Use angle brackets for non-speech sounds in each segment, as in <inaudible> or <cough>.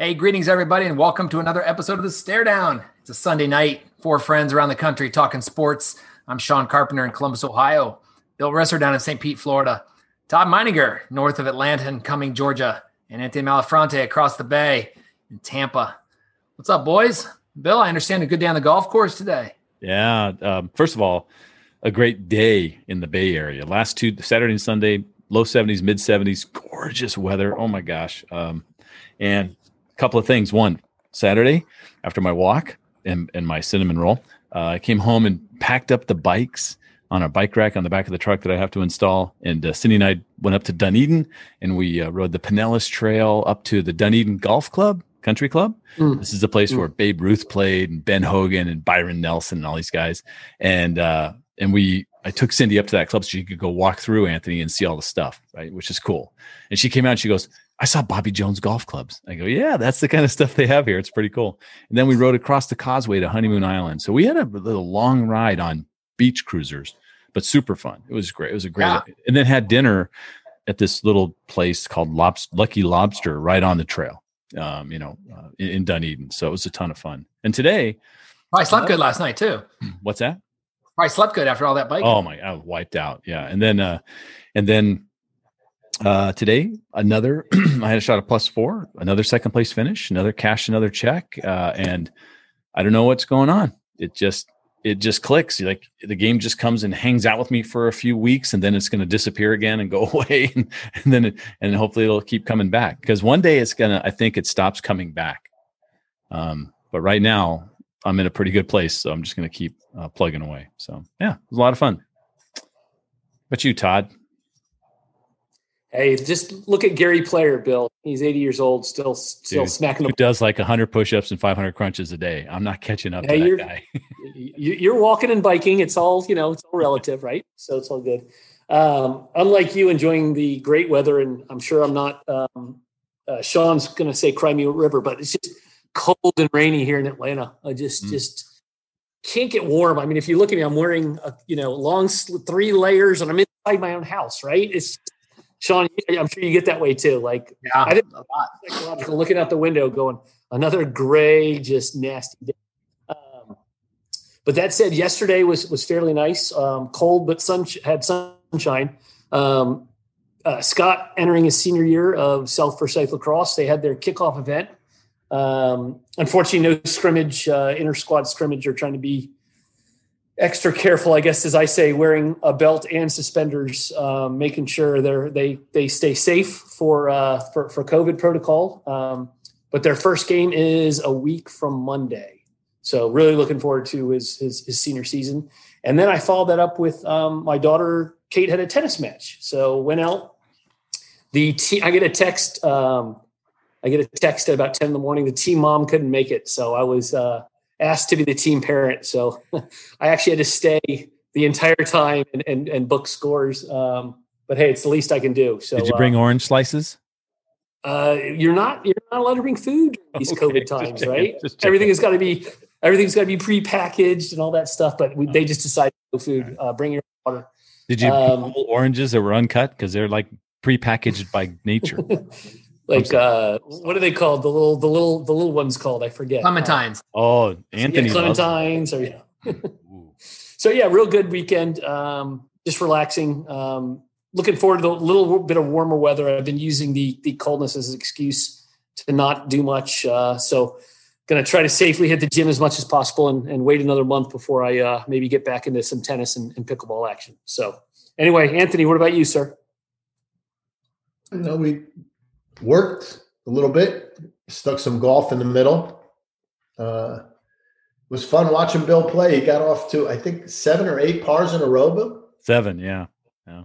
Hey, greetings, everybody, and welcome to another episode of the StareDown. It's a Sunday night, four friends around the country talking sports. I'm Sean Carpenter in Columbus, Ohio. Bill Resser down in St. Pete, Florida. Todd Meininger north of Atlanta and Cumming, Georgia. And Anthony Malafronte across the bay in Tampa. What's up, boys? Bill, I understand a good day on the golf course today. Yeah. Um, first of all, a great day in the Bay Area. Last two Saturday and Sunday, low 70s, mid 70s, gorgeous weather. Oh my gosh. Um, and couple of things. One, Saturday after my walk and, and my cinnamon roll, uh, I came home and packed up the bikes on a bike rack on the back of the truck that I have to install. And uh, Cindy and I went up to Dunedin and we uh, rode the Pinellas Trail up to the Dunedin Golf Club, Country Club. Mm. This is the place mm. where Babe Ruth played and Ben Hogan and Byron Nelson and all these guys. And uh, and we I took Cindy up to that club so she could go walk through Anthony and see all the stuff, right? Which is cool. And she came out and she goes, I saw Bobby Jones golf clubs. I go, yeah, that's the kind of stuff they have here. It's pretty cool. And then we rode across the causeway to Honeymoon Island. So we had a little long ride on beach cruisers, but super fun. It was great. It was a great, yeah. and then had dinner at this little place called Lucky Lobster right on the trail, um, you know, uh, in, in, Dunedin. So it was a ton of fun. And today, I slept uh, good last night too. What's that? I slept good after all that bike. Oh my, I was wiped out. Yeah, and then, uh, and then uh, today another. <clears throat> I had a shot of plus four, another second place finish, another cash, another check, uh, and I don't know what's going on. It just it just clicks. Like the game just comes and hangs out with me for a few weeks, and then it's going to disappear again and go <laughs> away, and, and then it, and hopefully it'll keep coming back because one day it's gonna. I think it stops coming back. Um, but right now I'm in a pretty good place, so I'm just going to keep uh, plugging away. So yeah, it was a lot of fun. But you, Todd? Hey, just look at Gary Player, Bill. He's 80 years old, still still Dude, smacking. Who does like 100 push-ups and 500 crunches a day? I'm not catching up hey, to that guy. <laughs> you're walking and biking. It's all you know. It's all relative, right? So it's all good. Um, unlike you enjoying the great weather, and I'm sure I'm not. Um, uh, Sean's going to say Crimea River, but it's just cold and rainy here in Atlanta. I just mm. just can't get warm. I mean, if you look at me, I'm wearing a, you know long three layers, and I'm inside my own house. Right? It's Sean. I'm sure you get that way too. Like yeah, I didn't psychological looking out the window, going another gray, just nasty day. Um, but that said, yesterday was was fairly nice. Um, cold, but sun had sunshine. Um, uh, Scott entering his senior year of South Forsyth lacrosse. They had their kickoff event um, unfortunately, no scrimmage, uh, inter squad scrimmage, are trying to be extra careful, I guess, as I say, wearing a belt and suspenders, um, making sure they they they stay safe for uh, for for COVID protocol. Um, but their first game is a week from Monday, so really looking forward to his his, his senior season. And then I followed that up with um, my daughter Kate had a tennis match, so went out. The te- I get a text um, I get a text at about 10 in the morning. The team mom couldn't make it. So I was uh, asked to be the team parent. So <laughs> I actually had to stay the entire time and, and, and book scores. Um, but hey, it's the least I can do. So did you bring uh, orange slices? Uh, you're not you're not allowed to bring food these <laughs> okay, COVID times, right? Everything has got to be everything's got to be pre-packaged and all that stuff. But we, they just decided no food. Uh, bring your water. Did you um, oranges that were uncut because they're like pre-packaged by nature? <laughs> like uh what are they called? The little the little the little ones called i forget. Clementines. Oh anthony yeah, clementines or yeah. <laughs> so yeah real good weekend um just relaxing um looking forward to a little bit of warmer weather. I've been using the the coldness as an excuse to not do much uh so gonna try to safely hit the gym as much as possible and, and wait another month before i uh maybe get back into some tennis and, and pickleball action. So anyway anthony what about you sir? No we worked a little bit, stuck some golf in the middle. Uh, it was fun watching Bill play. He got off to I think seven or eight pars in a row. Bill? Seven, yeah, yeah,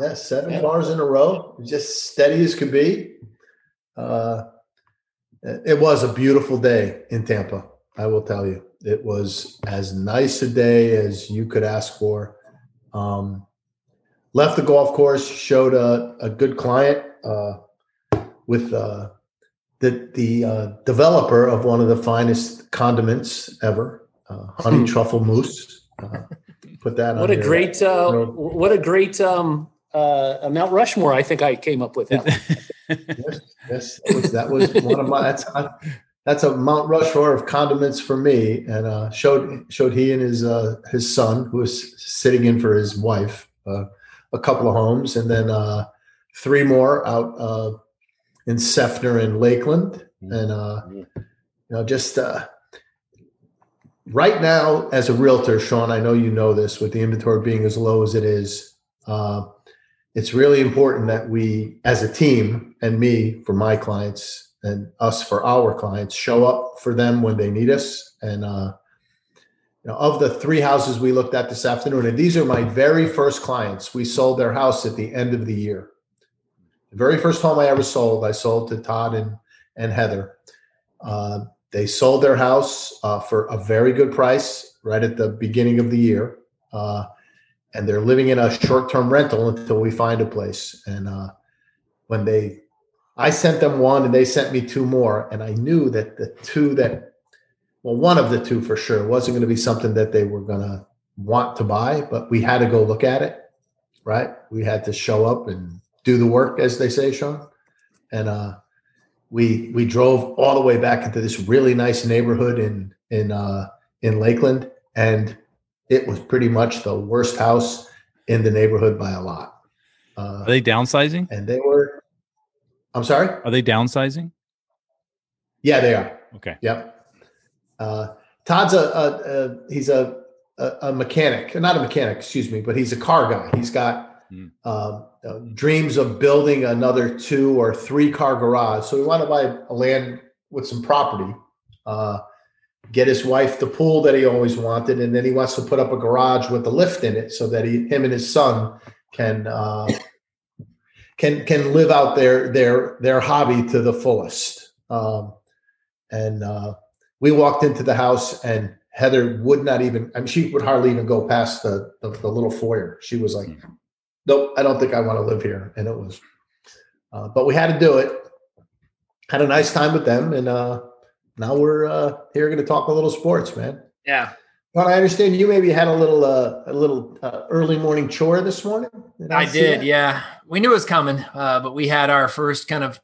yeah, seven yeah. pars in a row, just steady as could be. Uh, it was a beautiful day in Tampa. I will tell you, it was as nice a day as you could ask for. Um, left the golf course, showed a, a good client. Uh, with uh, the the uh, developer of one of the finest condiments ever, uh, honey truffle mousse. Uh, put that. On what a great! Uh, what a great um, uh, a Mount Rushmore. I think I came up with that. yes, yes, that was, that was one of my. That's I, that's a Mount Rushmore of condiments for me, and uh, showed showed he and his uh, his son who was sitting in for his wife uh, a couple of homes, and then uh, three more out uh, in Seffner and Lakeland, and uh, you know just right now as a realtor, Sean, I know you know this with the inventory being as low as it is. it's really important that we, as a team, and me for my clients, and us for our clients show up for them when they need us. And uh, you know of the three houses we looked at this afternoon and these are my very first clients we sold their house at the end of the year the very first home i ever sold i sold to todd and and heather uh, they sold their house uh, for a very good price right at the beginning of the year uh, and they're living in a short-term rental until we find a place and uh, when they I sent them one and they sent me two more. And I knew that the two that, well, one of the two for sure wasn't going to be something that they were going to want to buy, but we had to go look at it, right? We had to show up and do the work, as they say, Sean. And uh, we we drove all the way back into this really nice neighborhood in in uh, in Lakeland, and it was pretty much the worst house in the neighborhood by a lot. Uh, Are they downsizing? And they were I'm sorry. Are they downsizing? Yeah, they are. Okay. Yep. Uh, Todd's a, a, a he's a, a, a mechanic, not a mechanic, excuse me, but he's a car guy. He's got mm. uh, dreams of building another two or three car garage. So we want to buy a land with some property. Uh, get his wife the pool that he always wanted, and then he wants to put up a garage with a lift in it so that he, him and his son can uh, can can live out their their their hobby to the fullest. Um, and uh, we walked into the house, and Heather would not even. I mean, she would hardly even go past the the, the little foyer. She was like, mm-hmm. "Nope, I don't think I want to live here." And it was, uh, but we had to do it. Had a nice time with them, and uh, now we're uh, here going to talk a little sports, man. Yeah. But I understand you maybe had a little uh, a little uh, early morning chore this morning. Did I, I did, yeah. We knew it was coming, uh, but we had our first kind of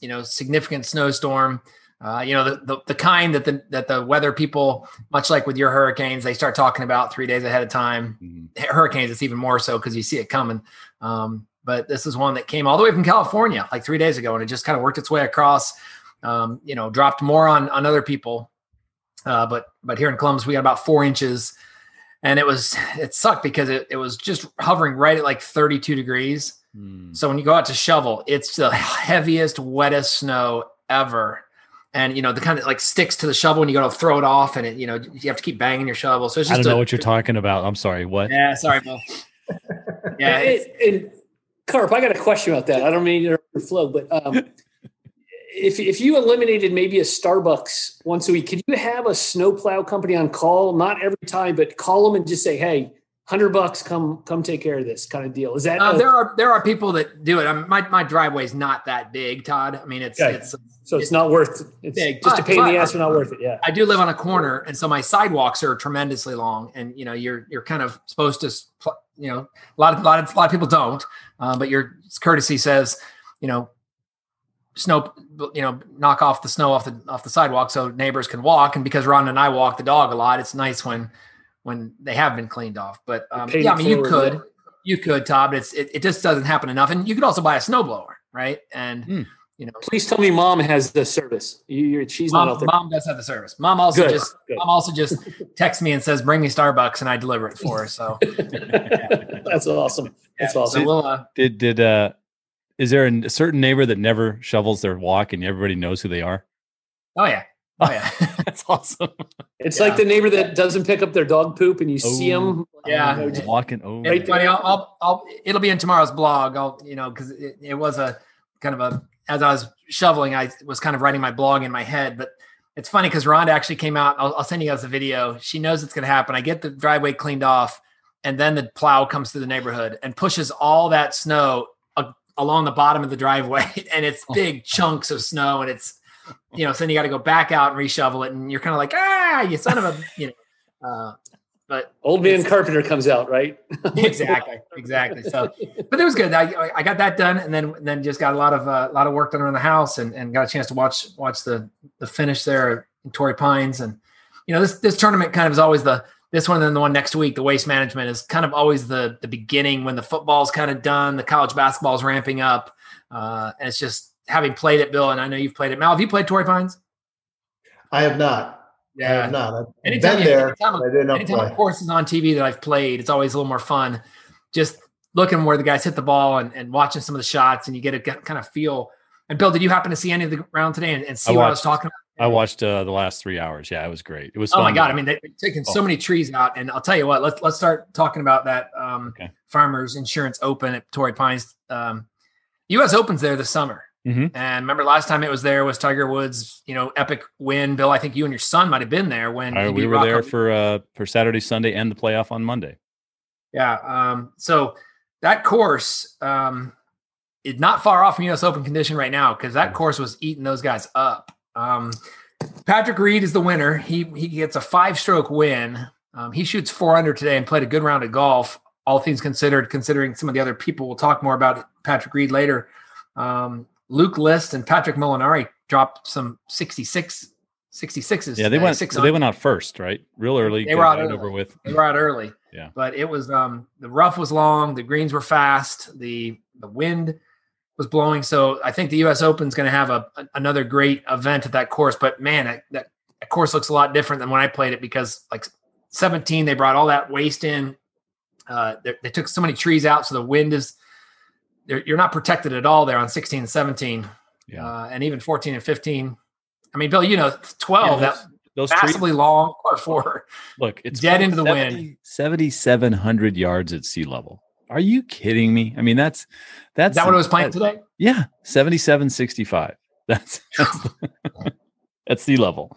you know significant snowstorm. Uh, you know the, the, the kind that the that the weather people, much like with your hurricanes, they start talking about three days ahead of time. Mm-hmm. Hurricanes, it's even more so because you see it coming. Um, but this is one that came all the way from California like three days ago, and it just kind of worked its way across. Um, you know, dropped more on on other people uh, but but here in Columbus, we got about four inches, and it was it sucked because it, it was just hovering right at like 32 degrees. Mm. So when you go out to shovel, it's the heaviest, wettest snow ever. And you know the kind of like sticks to the shovel when you gotta throw it off, and it you know you have to keep banging your shovel. So it's just I don't know a, what you're talking about. I'm sorry. What? Yeah, sorry, Bill. <laughs> yeah, and, and Carp, I got a question about that. I don't mean to flow, but um, <laughs> if if you eliminated maybe a Starbucks once a week, could you have a snowplow company on call? Not every time, but call them and just say, "Hey, hundred bucks, come come take care of this," kind of deal. Is that uh, a- there are there are people that do it. I mean, my my driveway is not that big, Todd. I mean, it's it's so it's, it's, not worth it's big, just but, a pain in the ass, but not worth it. Yeah, I do live on a corner, and so my sidewalks are tremendously long, and you know you're you're kind of supposed to, you know, a lot of a lot of a lot of people don't, uh, but your courtesy says, you know, snow you know knock off the snow off the off the sidewalk so neighbors can walk and because ron and i walk the dog a lot it's nice when when they have been cleaned off but um, yeah i mean you could you could todd but it's it, it, just doesn't happen enough and you could also buy a snowblower right and mm. you know please tell me mom has the service you, she's mom, not out there mom does have the service mom also Good. just Good. mom also just <laughs> texts me and says bring me starbucks and i deliver it for her so <laughs> that's awesome that's yeah, awesome so we'll, uh, did did uh is there a certain neighbor that never shovels their walk and everybody knows who they are? Oh yeah. Oh yeah. <laughs> That's awesome. It's yeah. like the neighbor that doesn't pick up their dog poop and you oh, see them. Yeah. You know, walking. Right funny. I'll, I'll, I'll, it'll be in tomorrow's blog. I'll, you know, cause it, it was a kind of a, as I was shoveling, I was kind of writing my blog in my head, but it's funny because Rhonda actually came out. I'll, I'll send you guys a video. She knows it's going to happen. I get the driveway cleaned off and then the plow comes through the neighborhood and pushes all that snow uh, along the bottom of the driveway <laughs> and it's oh. big chunks of snow and it's you know so then you got to go back out and reshovel it and you're kind of like ah you son of a <laughs> you know uh, but old man Carpenter comes out, right? <laughs> exactly, exactly. So, but it was good. I, I got that done, and then and then just got a lot of a uh, lot of work done around the house, and, and got a chance to watch watch the the finish there in Torrey Pines, and you know this this tournament kind of is always the this one and then the one next week, the waste management is kind of always the the beginning when the football's kind of done, the college basketball is ramping up, uh, and it's just having played it, Bill, and I know you've played it. Mal, have you played Torrey Pines? I have not. Yeah, I have not. I've anytime, been there. Anytime, I didn't anytime play. a course is on TV that I've played, it's always a little more fun. Just looking where the guys hit the ball and, and watching some of the shots, and you get a kind of feel. And Bill, did you happen to see any of the round today and, and see I what I was talking about? I watched uh, the last three hours. Yeah, it was great. It was. Oh my god! I mean, they've taken so Oh. many trees out, and I'll tell you what. Let's let's start talking about that um, Okay. Farmers Insurance Open at Torrey Pines. Um, U.S. Opens there this summer, Mhm. and remember last time it was there was Tiger Woods. You know, epic win. Bill, I think you and your son might have been there when I- we were there for uh, for Saturday, Sunday, and the playoff on Monday. Yeah. Um, so that course um, is not far off from U.S. Open condition right now because that course was eating those guys up. Um, Patrick Reed is the winner. He he gets a five stroke win. Um, he shoots four under today and played a good round of golf. All things considered, considering some of the other people, we'll talk more about Patrick Reed later. Um, Luke List and Patrick Molinari dropped some 66, 66s. Yeah, they went. six so they went out first, right? Real early. They were out early. over with. they were out early. Yeah. But it was um the rough was long, the greens were fast, the the wind was blowing. So I think the US Open's going to have a, a- another great event at that course. But man, that, that course looks a lot different than when I played it because like 17, they brought all that waste in. Uh, they, they took so many trees out, so the wind is you're not protected at all there on 16 and 17, Yeah. uh, and even 14 and 15. I mean, Bill, you know, 12 Yeah, that those, those trees. massively long par four. <laughs> Look, it's dead into the wind. 7,700 yards at sea level. Are you kidding me? I mean, that's that's Is that what it was playing that- today? Yeah, 7765. <laughs> That's that's, <laughs> that's sea level.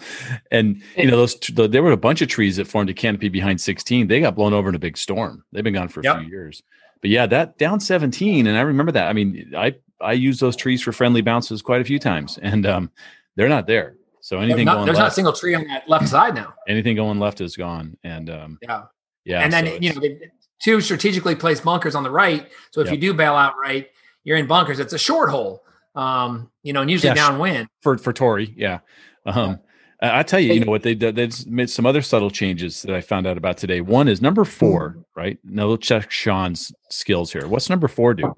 And you know, those the, there were a bunch of trees that formed a canopy behind 16. They got blown over in a big storm. They've been gone for a Yep. few years. But yeah, that down 17 and I remember that. I mean, I I use those trees for friendly bounces quite a few times and um they're not there. So anything Not- going there's not a single tree on that left side now. anything going left is gone and um Yeah. yeah. and then, so you know, two strategically placed bunkers on the right. So if Yep. you do bail out right, you're in bunkers. It's a short hole, um, you know, and usually Yeah, downwind. for for Torrey, yeah. Um, I I tell you, you know what they did? They've made some other subtle changes that I found out about today. One is number four, right? Now let's check Sean's skills here. What's number four do?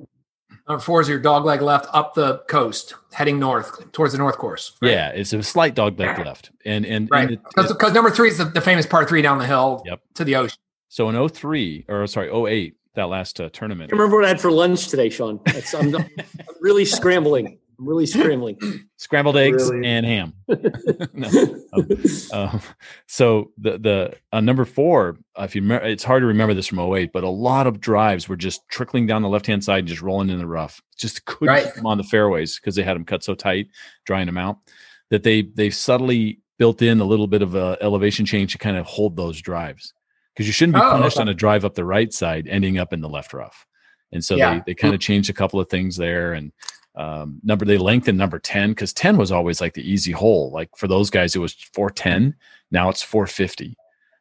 Number four is your dog leg left up the coast, heading north towards the north course. right? Yeah, it's a slight dog leg <clears throat> left, and and, Right. and Because number three is the, the famous par three down the hill Yep. to the ocean. so in 03, or sorry, 08, that last uh, tournament. I remember what I had for lunch today, Sean. That's, I'm, I'm really scrambling. I'm really scrambling. <clears throat> scrambled eggs Really? and ham. <laughs> no. Um, um, so the the uh, number four, uh, if you remember, it's hard to remember this from 08, but a lot of drives were just trickling down the left hand side and just rolling in the rough. Just couldn't Right. them on the fairways because they had them cut so tight, drying them out. That they they subtly built in a little bit of a elevation change to kind of hold those drives because you shouldn't be Oh, punished okay. on a drive up the right side, ending up in the left rough. And so Yeah. they they kind of changed a couple of things there and um, number they lengthened number 10 because 10 was always like the easy hole like for those guys it was 410 now it's 450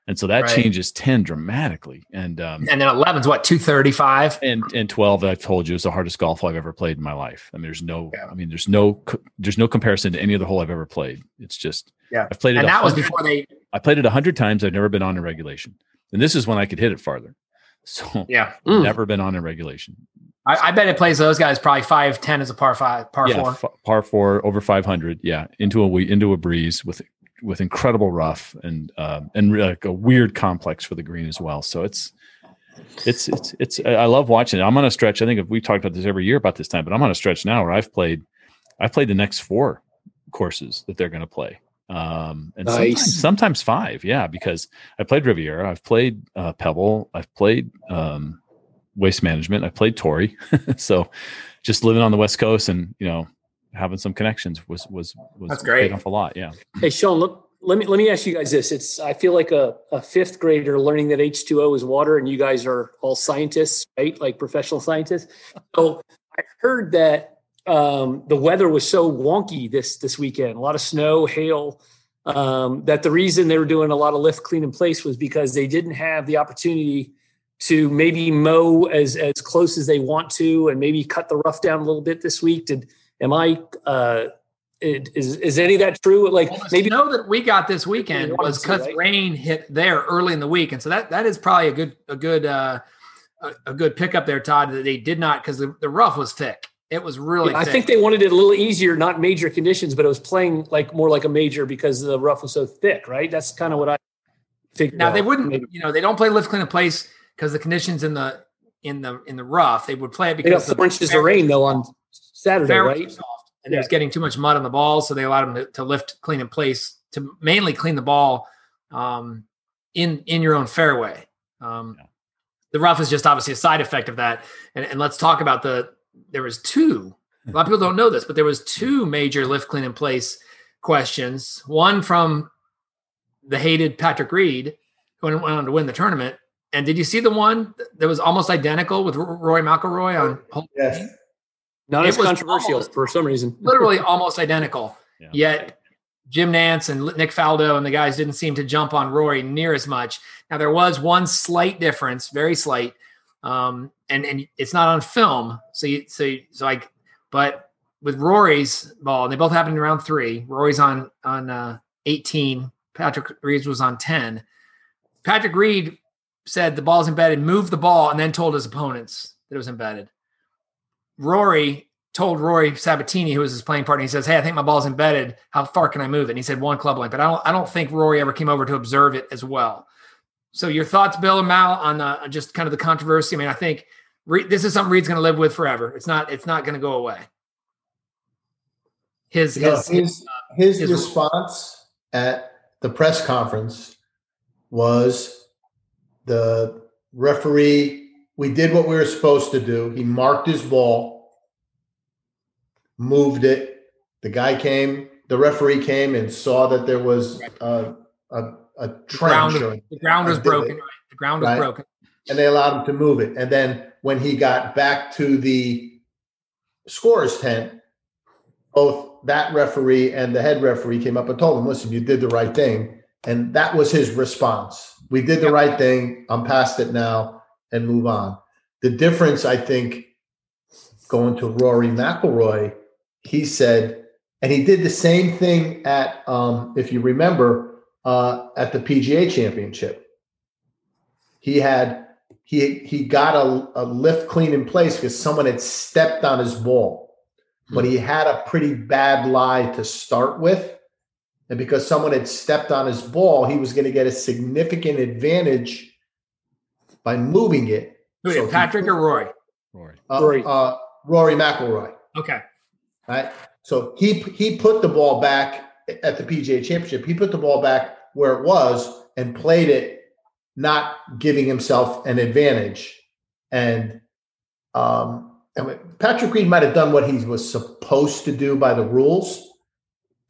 and so that Right. changes 10 dramatically and um And then 11's what, 235? and and 12 i've told you is the hardest golf i've ever played in my life i mean there's no Yeah. i mean there's no there's no comparison to any other hole i've ever played it's just Yeah. i've played it And that was before they, i played it 100 times i've never been on in regulation and this is when i could hit it farther <laughs> so yeah. Mm. never been on in regulation I, I bet it plays those guys probably 5, 10 as a par five, par yeah, four. f- par four over 500 yeah into a into a breeze with with incredible rough and um and re- like a weird complex for the green as well. So it's it's it's it's i love watching it. I'm on a stretch. I think if we talked about this every year about this time but i'm on a stretch now where i've played i've played the next four courses that they're going to play. Um and sometimes, sometimes five. Yeah because i played riviera i've played uh pebble i've played um waste management i played Torrey <laughs> so just living on the west coast and you know having some connections was was was That's great. paid off a lot yeah Hey, Sean, look, let me let me ask you guys this. It's I feel like a, a fifth grader learning that H2O is water, and you guys are all scientists, right? Like professional scientists. So I heard that um, the weather was so wonky this this weekend. A lot of snow, hail. um, that the reason they were doing a lot of lift clean in place was because they didn't have the opportunity to maybe mow as as close as they want to and maybe cut the rough down a little bit this week did am i uh is is any of that true like Well, the maybe snow that we got this weekend was because right? rain hit there early in the week, and so that that is probably a good a good uh, a, a good pickup there, Todd. That they did not because the, the rough was thick. It was really. I thick. think they wanted it a little easier, not major conditions, but it was playing like more like a major because the rough was so thick, right? That's kind of what I figured. now they wouldn't. Maybe. You know, they don't play lift clean in place because the conditions in the in the in the rough. They would play it They got because the four inches of rain though on Saturday, right? soft, and it was getting too much mud on the ball, so they allowed them to, to lift clean in place to mainly clean the ball um, in in your own fairway. Um, Yeah. The rough is just obviously a side effect of that, and, and let's talk about the. There was two. A lot of people don't know this, but there was two major lift clean in place questions. One from the hated Patrick Reed, who went on to win the tournament. And did you see the one that was almost identical with Rory McIlroy on hole Yes. Not It as controversial almost- for some reason. <laughs> literally almost identical. Yeah. Yet Jim Nantz and Nick Faldo and the guys didn't seem to jump on Rory near as much. Now there was one slight difference, very slight, um, and and it's not on film. So you, so you, so like, but with Rory's ball, and they both happened in round three. Rory's on on uh, eighteen. Patrick Reed's was on ten. Patrick Reed said the ball's embedded, moved the ball, and then told his opponents that it was embedded. Rory told Rory Sabatini, who was his playing partner, he says, "Hey, I think my ball's embedded. How far can I move it?" And he said one club length, but I don't. I don't think Rory ever came over to observe it as well. So, your thoughts, Bill and Mal, on uh, just kind of the controversy? I mean, I think Reed, this is something Reed's going to live with forever. It's not. It's not going to go away. His No, his, his his his- response at the press conference was the referee. We did what we were supposed to do. He marked his ball, moved it. The guy came. The referee came and saw that there was a a, a ground, trench, or- the ground was did it. broken. The ground was Right. broken. and they allowed him to move it. And then when he got back to the scorer's tent, both that referee and the head referee came up and told him, listen, you did the right thing. And that was his response. We did the Yep. right thing. I'm past it now and move on. The difference, I think, going to Rory McIlroy, he said, and he did the same thing at, um, if you remember, uh, at the PGA Championship. He had he he got a, a lift clean in place because someone had stepped on his ball, but he had a pretty bad lie to start with. And because someone had stepped on his ball, he was going to get a significant advantage by moving it. Who So did he- Patrick or Rory? Rory. Uh, Rory. uh, Rory McIlroy, Okay. right? So he he put the ball back at the PGA Championship. He put the ball back where it was and played it, not giving himself an advantage. And um, I mean, Patrick Reed might have done what he was supposed to do by the rules.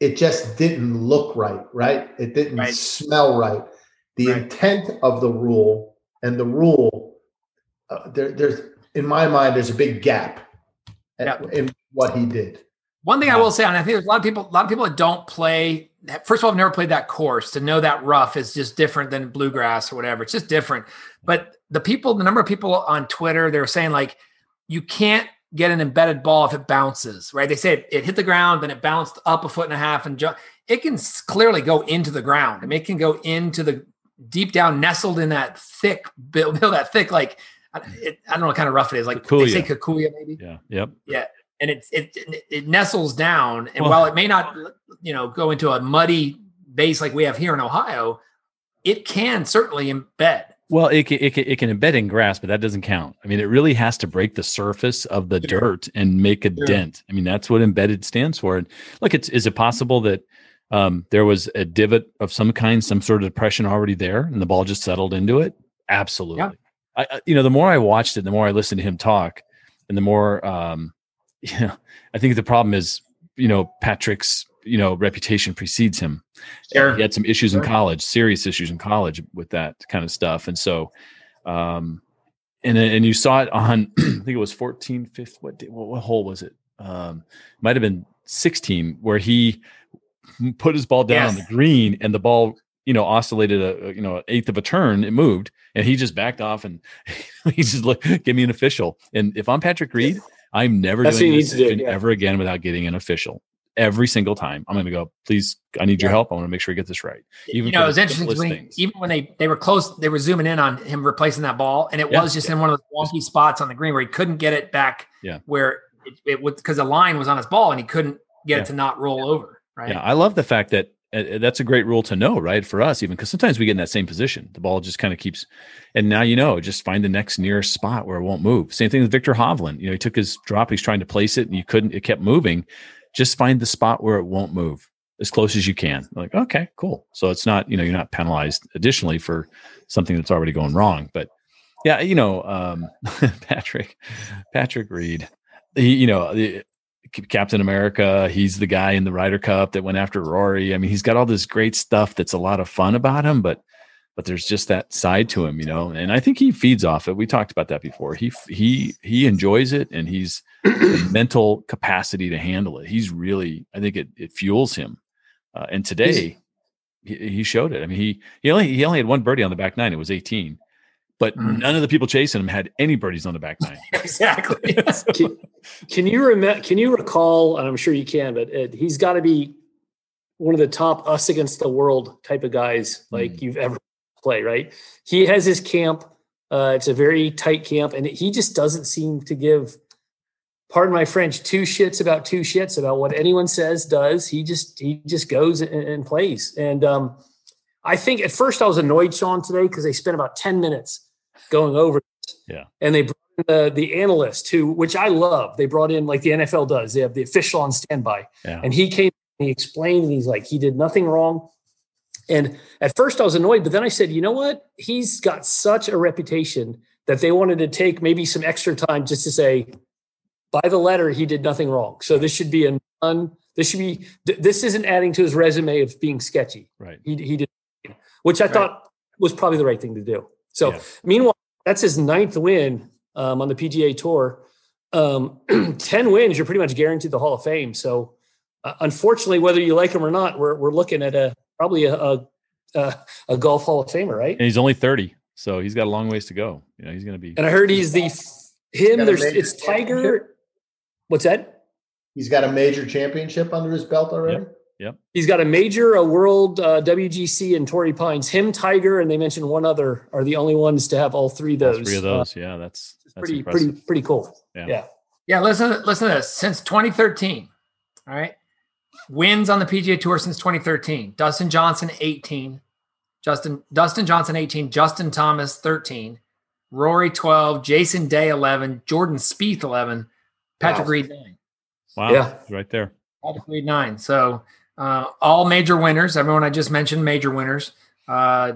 It just didn't look right, right? It didn't Right. smell right. The Right. intent of the rule and the rule, uh, there, there's in my mind, there's a big gap at- Yeah. in what he did. One thing I will say, and I think there's a lot of people, a lot of people that don't play. First of all, I've never played that course. To know that rough is just different than bluegrass or whatever. It's just different. But the people, the number of people on Twitter, they were saying like, you can't get an embedded ball if it bounces, right? They say it, it hit the ground, then it bounced up a foot and a half, and ju- it can clearly go into the ground. I mean, it can go into the deep down, nestled in that thick, bill, <laughs> bill that thick, like I- it, I don't know what kind of rough it is, like they Kikuyu. say kikuyu maybe Yeah. Yep. Yeah. And it it it nestles down. And Well- while it may not, you know, go into a muddy base like we have here in Ohio, it can certainly embed. Well, it can, it can it can embed in grass, but that doesn't count. I mean, it really has to break the surface of the Sure. dirt and make a Sure. dent. I mean, that's what embedded stands for. And look, it's is it possible that um, there was a divot of some kind, some sort of depression already there, and the ball just settled into it? Absolutely. Yeah. I, you know, the more I watched it, the more I listened to him talk, and the more, um, <laughs> you know, I think the problem is, you know, Patrick's, you know, reputation precedes him. Sure. He had some issues in college, serious issues in college with that kind of stuff. And so, um, and and you saw it on, <clears throat> I think it was 14, 15, what, day- what, what hole was it? Um, might have been 16, where he put his ball down Yes. on the green, and the ball, you know, oscillated a you know an eighth of a turn. It moved, and he just backed off, and <laughs> he just look, give me an official. And if I'm Patrick Reed, I'm never That's doing this do, yeah. ever again without getting an official. Every single time, I'm going to go. Please, I need your help. I want to make sure we get this right. Even you know, it was interesting when, even when they they were close, they were zooming in on him replacing that ball, and it Yeah. was just in one of those wonky spots on the green where he couldn't get it back. Yeah. where it, it would because the line was on his ball and he couldn't get Yeah. it to not roll over. Right. Yeah, I love the fact that uh, that's a great rule to know, right? For us, even because sometimes we get in that same position. The ball just kind of keeps, and now you know, just find the next nearest spot where it won't move. Same thing with Viktor Hovland. You know, he took his drop, he's trying to place it, and you couldn't. It kept moving. Just find the spot where it won't move as close as you can. Like, okay, cool. So it's not, you know, you're not penalized additionally for something that's already going wrong. But yeah, you know, um, <laughs> Patrick, Patrick Reed, he, you know, the, Captain America. He's the guy in the Ryder Cup that went after Rory. I mean, he's got all this great stuff that's a lot of fun about him, but but there's just that side to him, you know. And I think he feeds off it. We talked about that before. He he he enjoys it, and he's the <clears throat> mental capacity to handle it. He's really, I think it it fuels him. Uh, and today, he, he showed it. I mean, he he only he only had one birdie on the back nine. It was 18, but Mhm. none of the people chasing him had any birdies on the back nine. <laughs> exactly. <laughs> can, can you remember? Can you recall? And I'm sure you can, but uh he's got to be one of the top us against the world type of guys like Mm. you've ever played. Right? He has his camp. Uh, it's a very tight camp, and he just doesn't seem to give. Pardon my French. Two shits about two shits about what anyone says. Does he just he just goes and, and plays? And um, I think at first I was annoyed, Sean, today because they spent about ten minutes going over. this. Yeah. and they brought the the analyst who which I love. They brought in like the NFL does. They have the official on standby, Yeah. and he came. And he explained, and he's like, he did nothing wrong. And at first, I was annoyed, but then I said, you know what? He's got such a reputation that they wanted to take maybe some extra time just to say, by the letter, he did nothing wrong. So this should be a non. This should be. This isn't adding to his resume of being sketchy. Right. He he did, which I Right. thought was probably the right thing to do. So Yeah. meanwhile, that's his ninth win um, on the PGA Tour. Um, <clears throat> Ten wins, you're pretty much guaranteed the Hall of Fame. So unfortunately, whether you like him or not, we're we're looking at a probably a a, a, a golf Hall of Famer, right? And he's only 30, so he's got a long ways to go. You know, he's going to be. And I heard he's the him. There's it's Tiger. What's that? He's got a major championship under his belt already. Yep. He's got a major, a world uh, WGC and Torrey Pines. Him, Tiger, and they mentioned one other are the only ones to have all three of all those. three of Uh, those. yeah, that's, that's pretty, impressive. pretty, pretty cool. Yeah. yeah. Yeah, listen, listen to this. Since 2013, all right, wins on the PGA Tour since 2013. Dustin Johnson 18, Justin Dustin Johnson 18, Justin Thomas 13, Rory 12, Jason Day 11, Jordan Spieth 11, Patrick Wow. Reed 9. Wow. Yeah. Right there. Patrick Reed 9. So uh, all major winners. Everyone I just mentioned, major winners. Uh,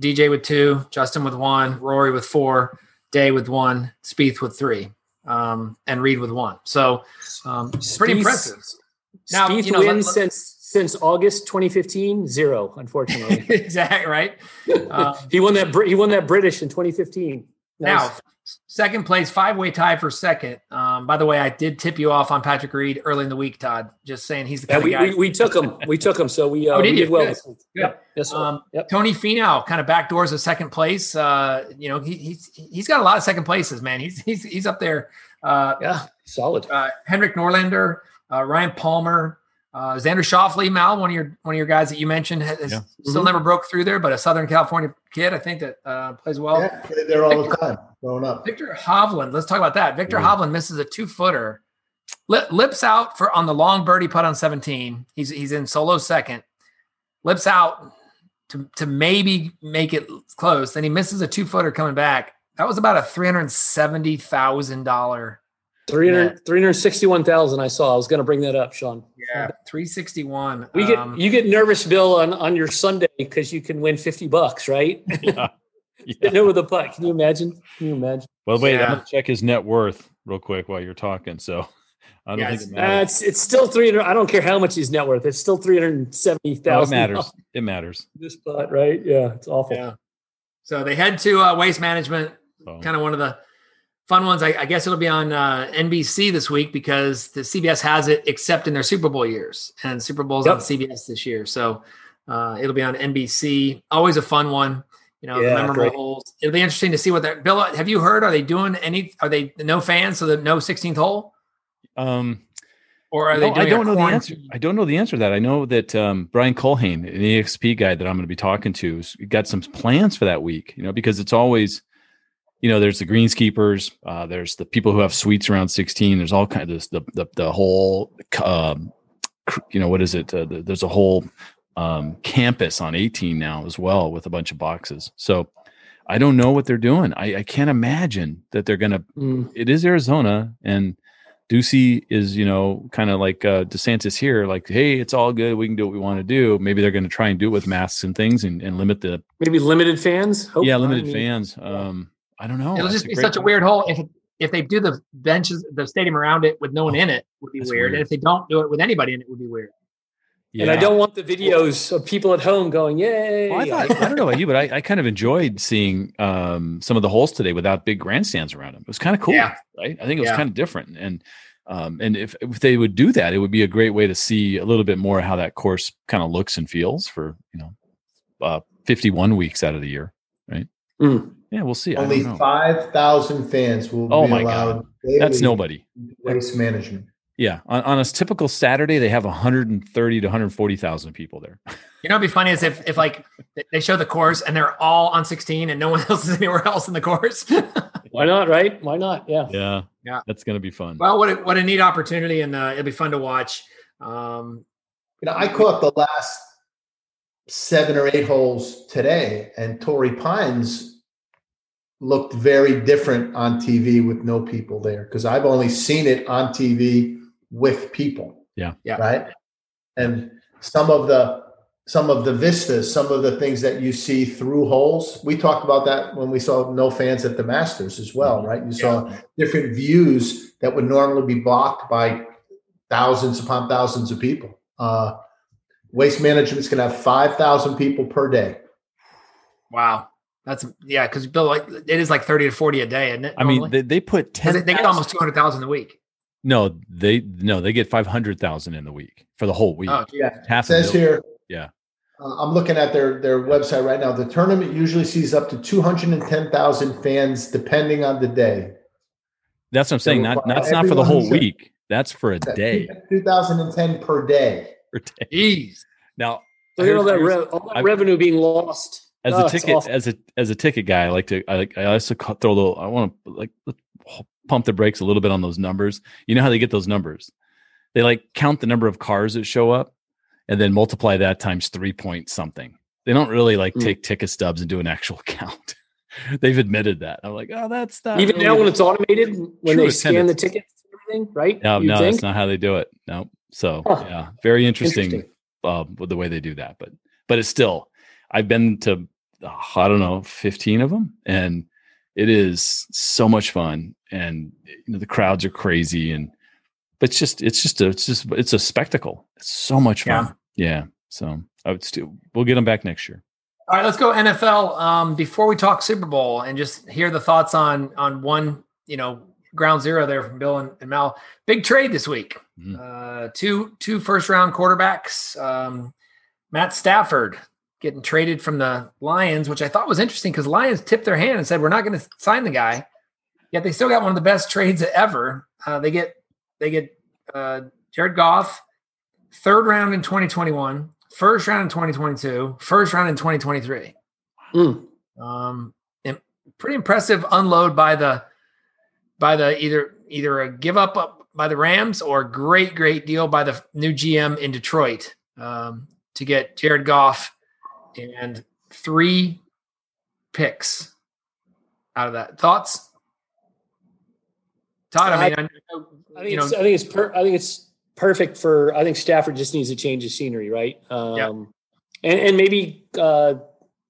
DJ with two, Justin with one, Rory with four, Day with one, Spieth with three, um, and Reed with one. So um, pretty Spieth- impressive. Now, Spieth you know, wins let- since since August 2015, zero, unfortunately. <laughs> exactly right. <laughs> Um, he won that. He won that British in 2015. Now, second place, five way tie for second. Um, by the way, I did tip you off on Patrick Reed early in the week, Todd. Just saying he's the Yeah, we, of guy. we, we took him. We took him. So we, <laughs> uh, Oh, did we did well. Good. Good. Yep. Yes. Um, yep. Tony Finau kind of backdoors a second place. Uh, you know, he, he's he's got a lot of second places, man. He's he's he's up there. Uh, Yeah. Solid. uh, Henrik Norlander, uh, Ryan Palmer, uh, Xander Schauffele, Mal, one of your one of your guys that you mentioned, has, Yeah. still Mhm. never broke through there, but a Southern California kid, I think that uh, plays well. yeah, they're there all the time, growing up. Viktor Hovland, let's talk about that. Viktor Ooh. Hovland misses a two footer, Lip, lips out for on the long birdie putt on 17. He's he's in solo second, lips out to to maybe make it close. Then he misses a two footer coming back. That was about a three hundred seventy thousand dollar 300, 361,000 I saw. I was going to bring that up, Sean. yeah three sixty one. We get you get nervous, Bill, on, on your Sunday because you can win 50 bucks, right? <laughs> Yeah. <laughs> Yeah. Hitting with a putt. Can you imagine? Can you imagine? Well, wait, Yeah. I'm gonna check his net worth real quick while you're talking. So I don't Yeah, think it it's- Uh, matters. it's it's still 300. I don't care how much he's net worth. It's still 370,000. No, it matters. It matters. This putt, right? Yeah, it's awful. Yeah. So they head to uh, waste management, So, kind of one of the fun ones. I, I guess it'll be on uh, NBC this week because the CBS has it, except in their Super Bowl years, and Super Bowl's Yep. on CBS this year. So uh, it'll be on NBC. Always a fun one. You know, the Yeah, memorable holes. It'll be interesting to see what they're. Bill, have you heard? Are they doing any? Are they no fans? So the no 16th hole, Um, or are no, they? I don't know the answer. I don't know the answer to that. I know that um, Brian Colhane, an EXP guy that I'm going to be talking to, got some plans for that week. You know, because it's always, you know, there's the greenskeepers, uh, there's the people who have suites around 16. There's all kinds of the the the whole, um, you know, what is it? Uh, the, there's a whole um, campus on 18 now as well with a bunch of boxes. So I don't know what they're doing. I, I can't imagine that they're going to Mm. it is Arizona and Ducey is, you know, kind of like uh, DeSantis here, like, hey, it's all good. We can do what we want to do. Maybe they're going to try and do it with masks and things and, and limit the, Maybe limited fans. Hope yeah, limited I mean, fans. Um, I don't know. It'll That's just be great such a weird hole if if they do the benches, the stadium around it with no one in it would be weird. weird. and if they don't do it with anybody in it, would be weird. Yeah. And I don't want the videos of people at home going, "Yay!" Well, I, thought, I don't know about you, but I, <laughs> I kind of enjoyed seeing um, some of the holes today without big grandstands around them. It was kind of cool, Yeah. right? I think it was Yeah. kind of different, and um, and if if they would do that, it would be a great way to see a little bit more how that course kind of looks and feels for you know uh, fifty one weeks out of the year. Mm. Yeah, we'll see. Only don't five thousand fans will Oh be my allowed. That's nobody. Waste management. Yeah, on, on a typical Saturday, they have 130 to 140,000 people there. <laughs> You know, what'd be funny is if if like they show the course and they're all on 16 and no one <laughs> else is anywhere else in the course. <laughs> Why not? Right? Why not? Yeah. Yeah, Yeah. that's gonna be fun. well, what a, what a neat opportunity, and uh, it'll be fun to watch. Um, You know, I caught the last seven or eight holes today, and Torrey Pines looked very different on TV with no people there because I've only seen it on TV with people. Yeah. Yeah. Right. And some of the some of the vistas, some of the things that you see through holes. We talked about that when we saw no fans at the Masters as well, right? You saw different views that would normally be blocked by thousands upon thousands of people. Uh, waste management's going to have 5,000 people per day. wow, that's yeah, because Bill, like it is like 30 to 40 a day, isn't it? I mean, they, they put 'Cause 10. they, they get almost 200,000 a week. no, they no, they get 500,000 in the week for the whole week. Oh, Yeah. Half It says here. Yeah. Uh, I'm looking at their their website right now. The tournament usually sees up to 210,000 fans, depending on the day. That's what I'm saying. Not that's not for the whole week. That's for a day. 2,010 per day. Per day. Jeez. Now, Look at all that, re- all that I've- revenue being lost. As Oh, a ticket as a as a ticket guy, I like to I like I also throw a little. I want to like pump the brakes a little bit on those numbers. You know how they get those numbers? They like count the number of cars that show up, and then multiply that times three point something. They don't really like Mm. take ticket stubs and do an actual <laughs> count. They've admitted that. I'm like, oh, that's not Even really now, when it's automated, <laughs> when they scan the tickets and everything, right? no, no, think? that's not how they do it. No, so Huh. yeah, very interesting, Interesting. Uh, with the way they do that. But but it's still, I've been to I don't know, fifteen of them, and it is so much fun, and you know the crowds are crazy, and but it's just it's just a it's just it's a spectacle. It's so much fun. Yeah. So I would still we'll get them back next year. All right, let's go NFL. Um, before we talk Super Bowl and just hear the thoughts on on one, you know, ground zero there from Bill and, and Mal. Big trade this week. Mhm. Uh, two two first round quarterbacks. Um, Matt Stafford getting traded from the Lions, which I thought was interesting because Lions tipped their hand and said we're not going to sign the guy. Yet they still got one of the best trades ever. Uh, they get they get uh, Jared Goff, third round in 2021, first round in 2022, first round in 2023. Mm. Um, pretty impressive unload by the by the either either a give up up by the Rams or great great deal by the new GM in Detroit um, to get Jared Goff and three picks out of that. Thoughts, Todd? I mean, I, know, I think it's, I think it's per, I think it's perfect for. I think Stafford just needs a change of scenery, right? Um, and and maybe uh,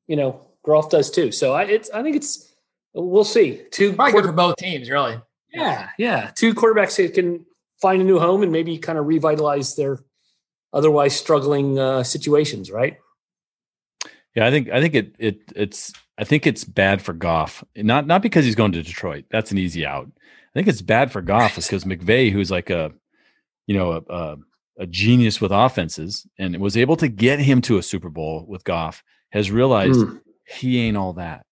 you know Goff does too. So I it's I think it's we'll see. Two probably good for both teams, really. yeah yeah two quarterbacks that can find a new home and maybe kind of revitalize their otherwise struggling uh, situations, right? Yeah, I think I think it it it's I think it's bad for Goff. Not not because he's going to Detroit. That's an easy out. I think it's bad for Goff because McVay, who's like a, you know, a, a, a genius with offenses, and was able to get him to a Super Bowl with Goff, has realized mm. he ain't all that.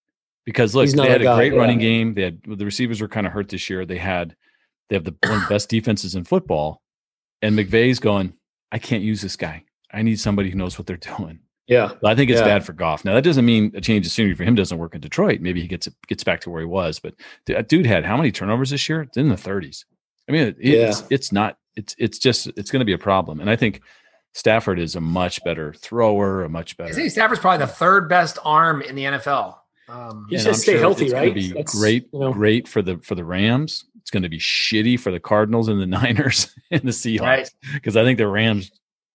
Because look, they had a, guy, great yeah. running game. They had the receivers were kind of hurt this year. They had they have the one of the best defenses in football, and McVay's going, I can't use this guy. I need somebody who knows what they're <laughs> doing. Yeah, I think it's yeah. bad for Goff. Now that doesn't mean a change of scenery for him doesn't work in Detroit. Maybe he gets gets back to where he was. But dude had how many turnovers this year? It's in the 30s. I mean, it, yeah. it's it's not. It's it's just it's going to be a problem. And I think Stafford is a much better thrower, a much better. I think Stafford's probably the third best arm in the NFL. Um, He's just stay sure healthy, it's right? Be great, you know. great for the for the Rams. It's going to be shitty for the Cardinals and the <laughs> Niners and the Seahawks because right. I think the Rams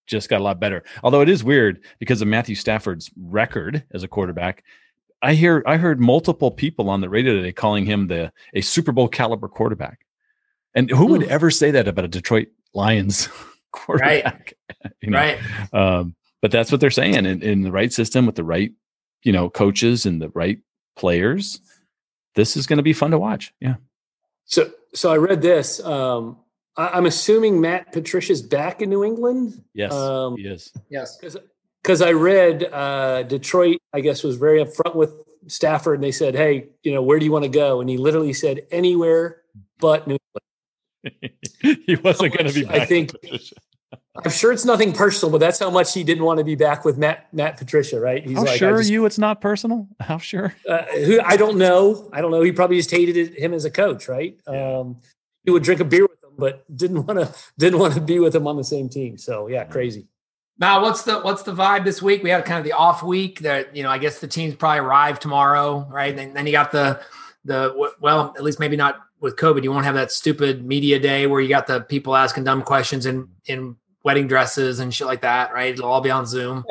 just got a lot better. Although it is weird because of Matthew Stafford's record as a quarterback. I hear I heard multiple people on the radio today calling him the a Super Bowl caliber quarterback. And who would ever say that about a Detroit Lions <laughs> quarterback? Right. <laughs> you know? Right. Um, but that's what they're saying in, in the right system with the right, you know, coaches and the right players. This is going to be fun to watch. Yeah. So, so I read this. Um, I'm assuming Matt Patricia's back in New England. Yes, um, he is. Yes, because I read uh, Detroit. I guess was very upfront with Stafford, and they said, "Hey, you know, where do you want to go?" And he literally said, "Anywhere but New England." <laughs> he wasn't going to be. I think. I'm sure it's nothing personal, but that's how much he didn't want to be back with Matt Matt Patricia, right? He's how like, sure just, you it's not personal? <laughs> How sure? Uh, who I don't know. I don't know. He probably just hated him as a coach, right? Yeah. Um, he would drink a beer with but didn't want to didn't want to be with him on the same team. So yeah, crazy. Now, what's the what's the vibe this week? We had kind of the off week. That you know, I guess the teams probably arrive tomorrow, right? And then you got the the well, at least maybe not with COVID. You won't have that stupid media day where you got the people asking dumb questions in in wedding dresses and shit like that, right? It'll all be on Zoom.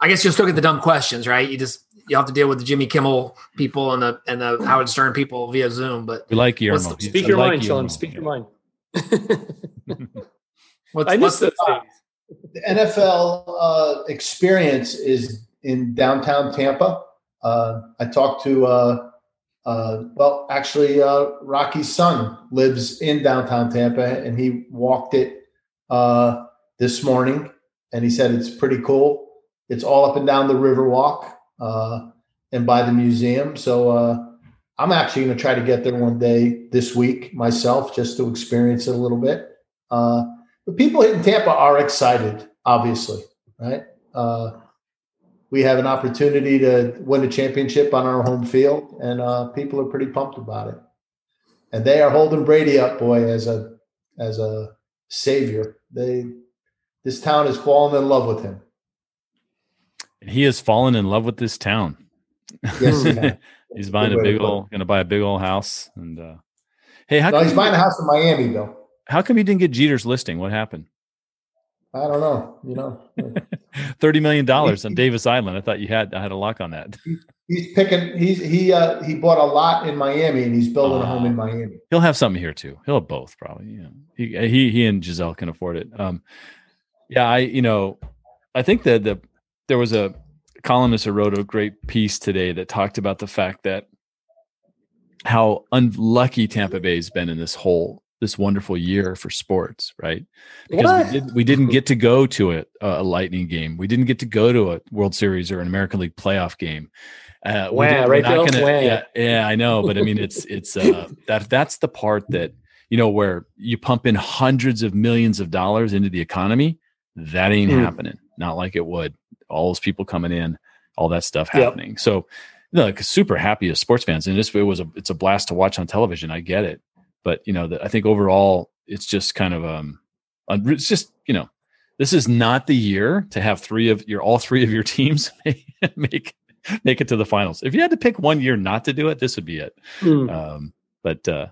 I guess you'll still get the dumb questions, right? You just you have to deal with the Jimmy Kimmel people and the and the Howard Stern people via Zoom. But we like you. Speak your like mind, Sean. Speak your mind. <laughs> what's, I what's the, uh, the NFL uh, experience is in downtown Tampa. Uh, I talked to, uh, uh, well, actually, uh, Rocky's son lives in downtown Tampa, and he walked it this morning, and he said it's pretty cool. It's all up and down the Riverwalk and by the museum. So I'm actually going to try to get there one day this week myself just to experience it a little bit. Uh, but people in Tampa are excited, obviously, right? Uh, we have an opportunity to win a championship on our home field, and uh, people are pretty pumped about it. And they are holding Brady up, boy, as a as a savior. They this town has fallen in love with him. He has fallen in love with this town. Yes, <laughs> He's buying a big old, going to buy a big old house. And uh, hey, how no, he's buying a house in Miami, though. How come he didn't get Jeter's listing? What happened? I don't know. You know, <laughs> thirty million dollars on Davis Island. I thought you had I had a lock on that. He's picking. He's he uh, he bought a lot in Miami and he's building uh, a home in Miami. He'll have something here too. He'll have both probably. Yeah, he he he and Gisele can afford it. Um, yeah, I you know, I think that the there was a columnist who wrote a great piece today that talked about the fact that how unlucky Tampa Bay has been in this whole this wonderful year for sports, right? Because we, did, we didn't get to go to a, a Lightning game, we didn't get to go to a World Series or an American League playoff game. Uh, wow, right, Bill? Gonna, yeah, yeah, I know, but I mean, it's it's uh, that that's the part that you know where you pump in hundreds of millions of dollars into the economy. That ain't mm. happening. Not like it would all those people coming in, all that stuff happening. Yep. So, you know, like super happy as sports fans, and this it was a it's a blast to watch on television. I get it, but you know, the, I think overall it's just kind of um, it's just you know, this is not the year to have three of your all three of your <laughs> teams <laughs> make make it to the finals. If you had to pick one year not to do it, this would be it. Mm. Um, but uh,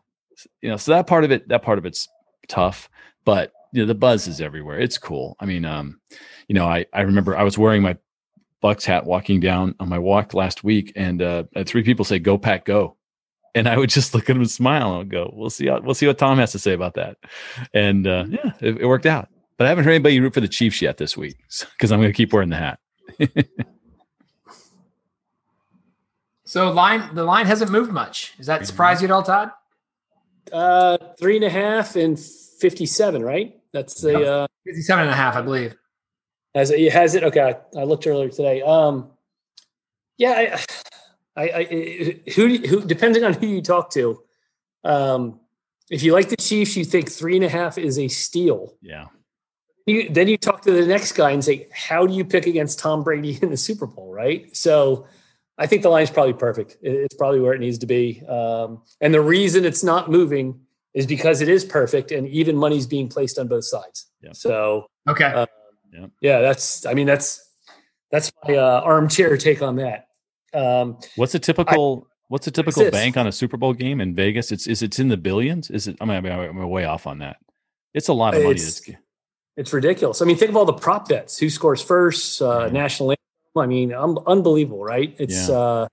you know, so that part of it, that part of it's tough, but you know, the buzz is everywhere. It's cool. I mean, um, you know, I, I remember I was wearing my Bucks hat walking down on my walk last week, and uh, three people say "Go Pack, go," and I would just <laughs> look at them and smile and go, "We'll see. How, we'll see what Tom has to say about that." And uh, yeah, it, it, worked out. But I haven't heard anybody root for the Chiefs yet this week <laughs> because I'm going to keep wearing the hat. <laughs> So line the line hasn't moved much. Does that surprise you at all, Todd? Uh, three and a half and fifty-seven, right? That's the uh, 57 and a half, I believe. has it has it. Okay, I, I looked earlier today. Um, yeah, I, I, I who who depending on who you talk to, um, if you like the Chiefs, you think three and a half is a steal. Yeah. You, then you talk to the next guy and say, how do you pick against Tom Brady in the Super Bowl, right? So I think the line's probably perfect. It's probably where it needs to be. Um, and the reason it's not moving is because it is perfect and even money's being placed on both sides. Yeah. So Okay. Uh, yeah, that's, I mean, that's, that's my uh, armchair take on that. Um, What's a typical What's a typical this? bank on a Super Bowl game in Vegas? It's is it's in the billions? Is it? I mean, I mean, I'm way off on that. It's a lot of money. It's- it's ridiculous. I mean, think of all the prop bets, who scores first, uh, Yeah. national anthem. I mean, um, unbelievable, right? It's, Yeah. uh,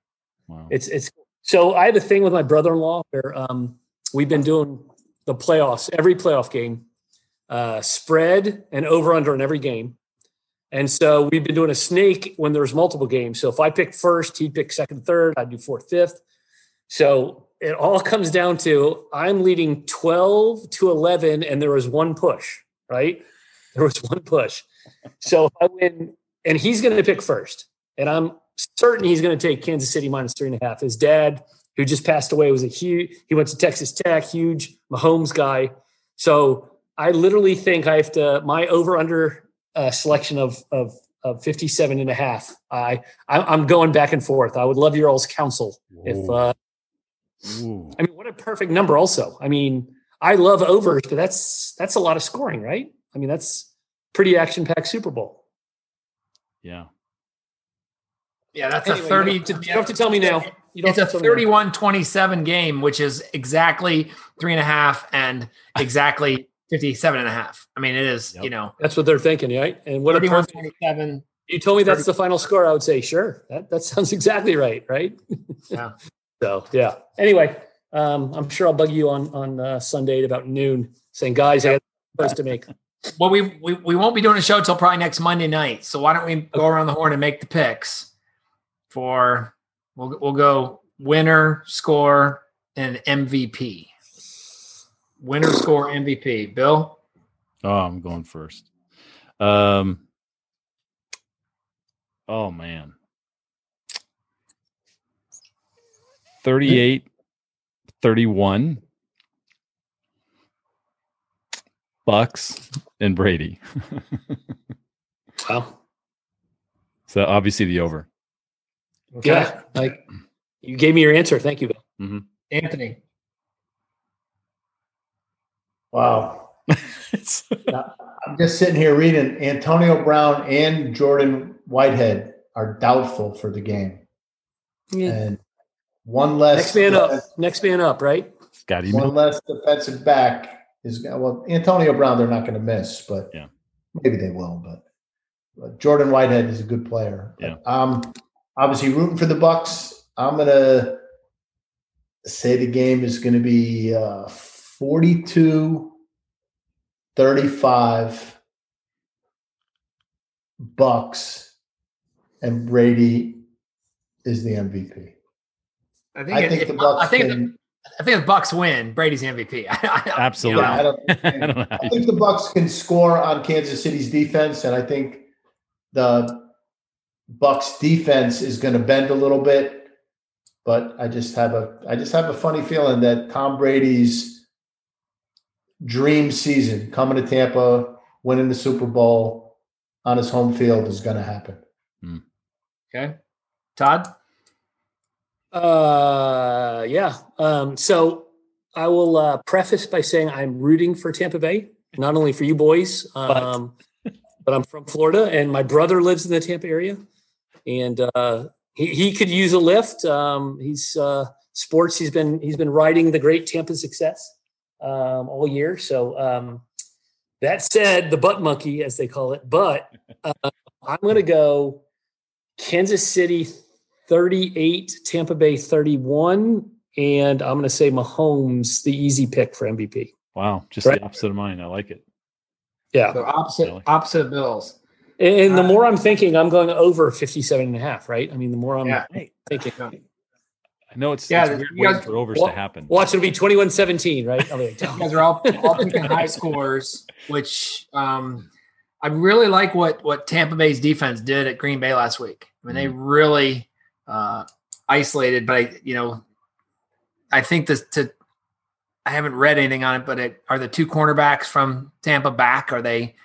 wow. It's it's so I have a thing with my brother-in-law where um, we've been doing the playoffs every playoff game, uh, spread and over under in every game, and so we've been doing a snake when there's multiple games. So if I pick first, he'd pick second, third. I'd do fourth, fifth. So it all <laughs> comes down to I'm leading twelve to eleven, and there was one push, right? There was one push. So if I win, and he's going to pick first, and I'm certain he's going to take Kansas City minus three and a half. His dad, who just passed away, was a huge. He went to Texas Tech, huge Mahomes guy. So I literally think I have to my over under uh, selection of of of 57 and a half. I I- I'm going back and forth. I would love your all's counsel if uh, Ooh. I mean what a perfect number. Also, I mean I love overs, but that's that's a lot of scoring, right? I mean that's pretty action packed Super Bowl. yeah. Yeah, that's Anyway, a 30. You don't, to, you don't have to tell me now. It's a have to tell me now. 31 27 game, which is exactly three and a half and <laughs> exactly 57 and a half. I mean, it is, Yep. you know, That's what they're thinking, right? And what a 31 perfect. 27. You told me that's the final score. I would say, sure. That that <laughs> sounds exactly right, right? Yeah. <laughs> so yeah. Anyway, um, I'm sure I'll bug you on on uh, Sunday at about noon, saying, guys, I got a to make. Well, we, we we won't be doing a show till probably next Monday night. So why don't we go around the horn and make the picks for we'll we'll go winner, score, and MVP. Winner, score, MVP. Bill. Oh, I'm going first. Um. Oh man. 38 31 Bucks and Brady. <laughs> Wow. so obviously the over. Yeah. Like you gave me your answer. Thank you, Bill. Anthony. Wow. <laughs> It's- I'm just sitting here reading Antonio Brown and Jordan Whitehead are doubtful for the game. And one less Next man up. Next man up, right? Scotty one Miller. less defensive back is well Antonio Brown they're not going to miss, but Yeah. maybe they will. But, but Jordan Whitehead is a good player. Yeah. Um, obviously rooting for the Bucks. I'm gonna say the game is going to be uh, 42 35 Bucks and Brady is the MVP. I I think it- the Bucks I think can- I think the Bucks win. Brady's MVP. Absolutely. <laughs> Yeah, I don't, I don't <laughs> I think the Bucks can score on Kansas City's defense, and I think the Bucks defense is going to bend a little bit. But I just have a I just have a funny feeling that Tom Brady's dream season coming to Tampa, winning the Super Bowl on his home field is going to happen. Okay. Todd. Uh, yeah. Um, so I will uh, preface by saying I'm rooting for Tampa Bay, not only for you boys, um, but I'm from Florida, and my brother lives in the Tampa area, and uh, he he could use a lift. Um, he's uh, sports. He's been he's been riding the great Tampa success um, all year. So um, that said, the butt monkey, as they call it, but <laughs> uh, I'm going to go Kansas City 38, Tampa Bay 31, and I'm going to say Mahomes the easy pick for MVP. wow, just Right. the opposite of mine. I like it. Yeah. So opposite Really? opposite of Bills. And, and the Uh, more I'm thinking, I'm going over 57 and a half, right? I mean, the more I'm Yeah. thinking. I know it's, Yeah, it's weird you waiting for overs Wa- to happen. Watch it be 21-17, right? I'll be like, <laughs> You guys are all, all <laughs> picking high scores, which um, I really like what what Tampa Bay's defense did at Green Bay last week. I mean, they really uh, isolated, but I, you know, I think this to. I haven't read anything on it, but it, are the two cornerbacks from Tampa back? Are they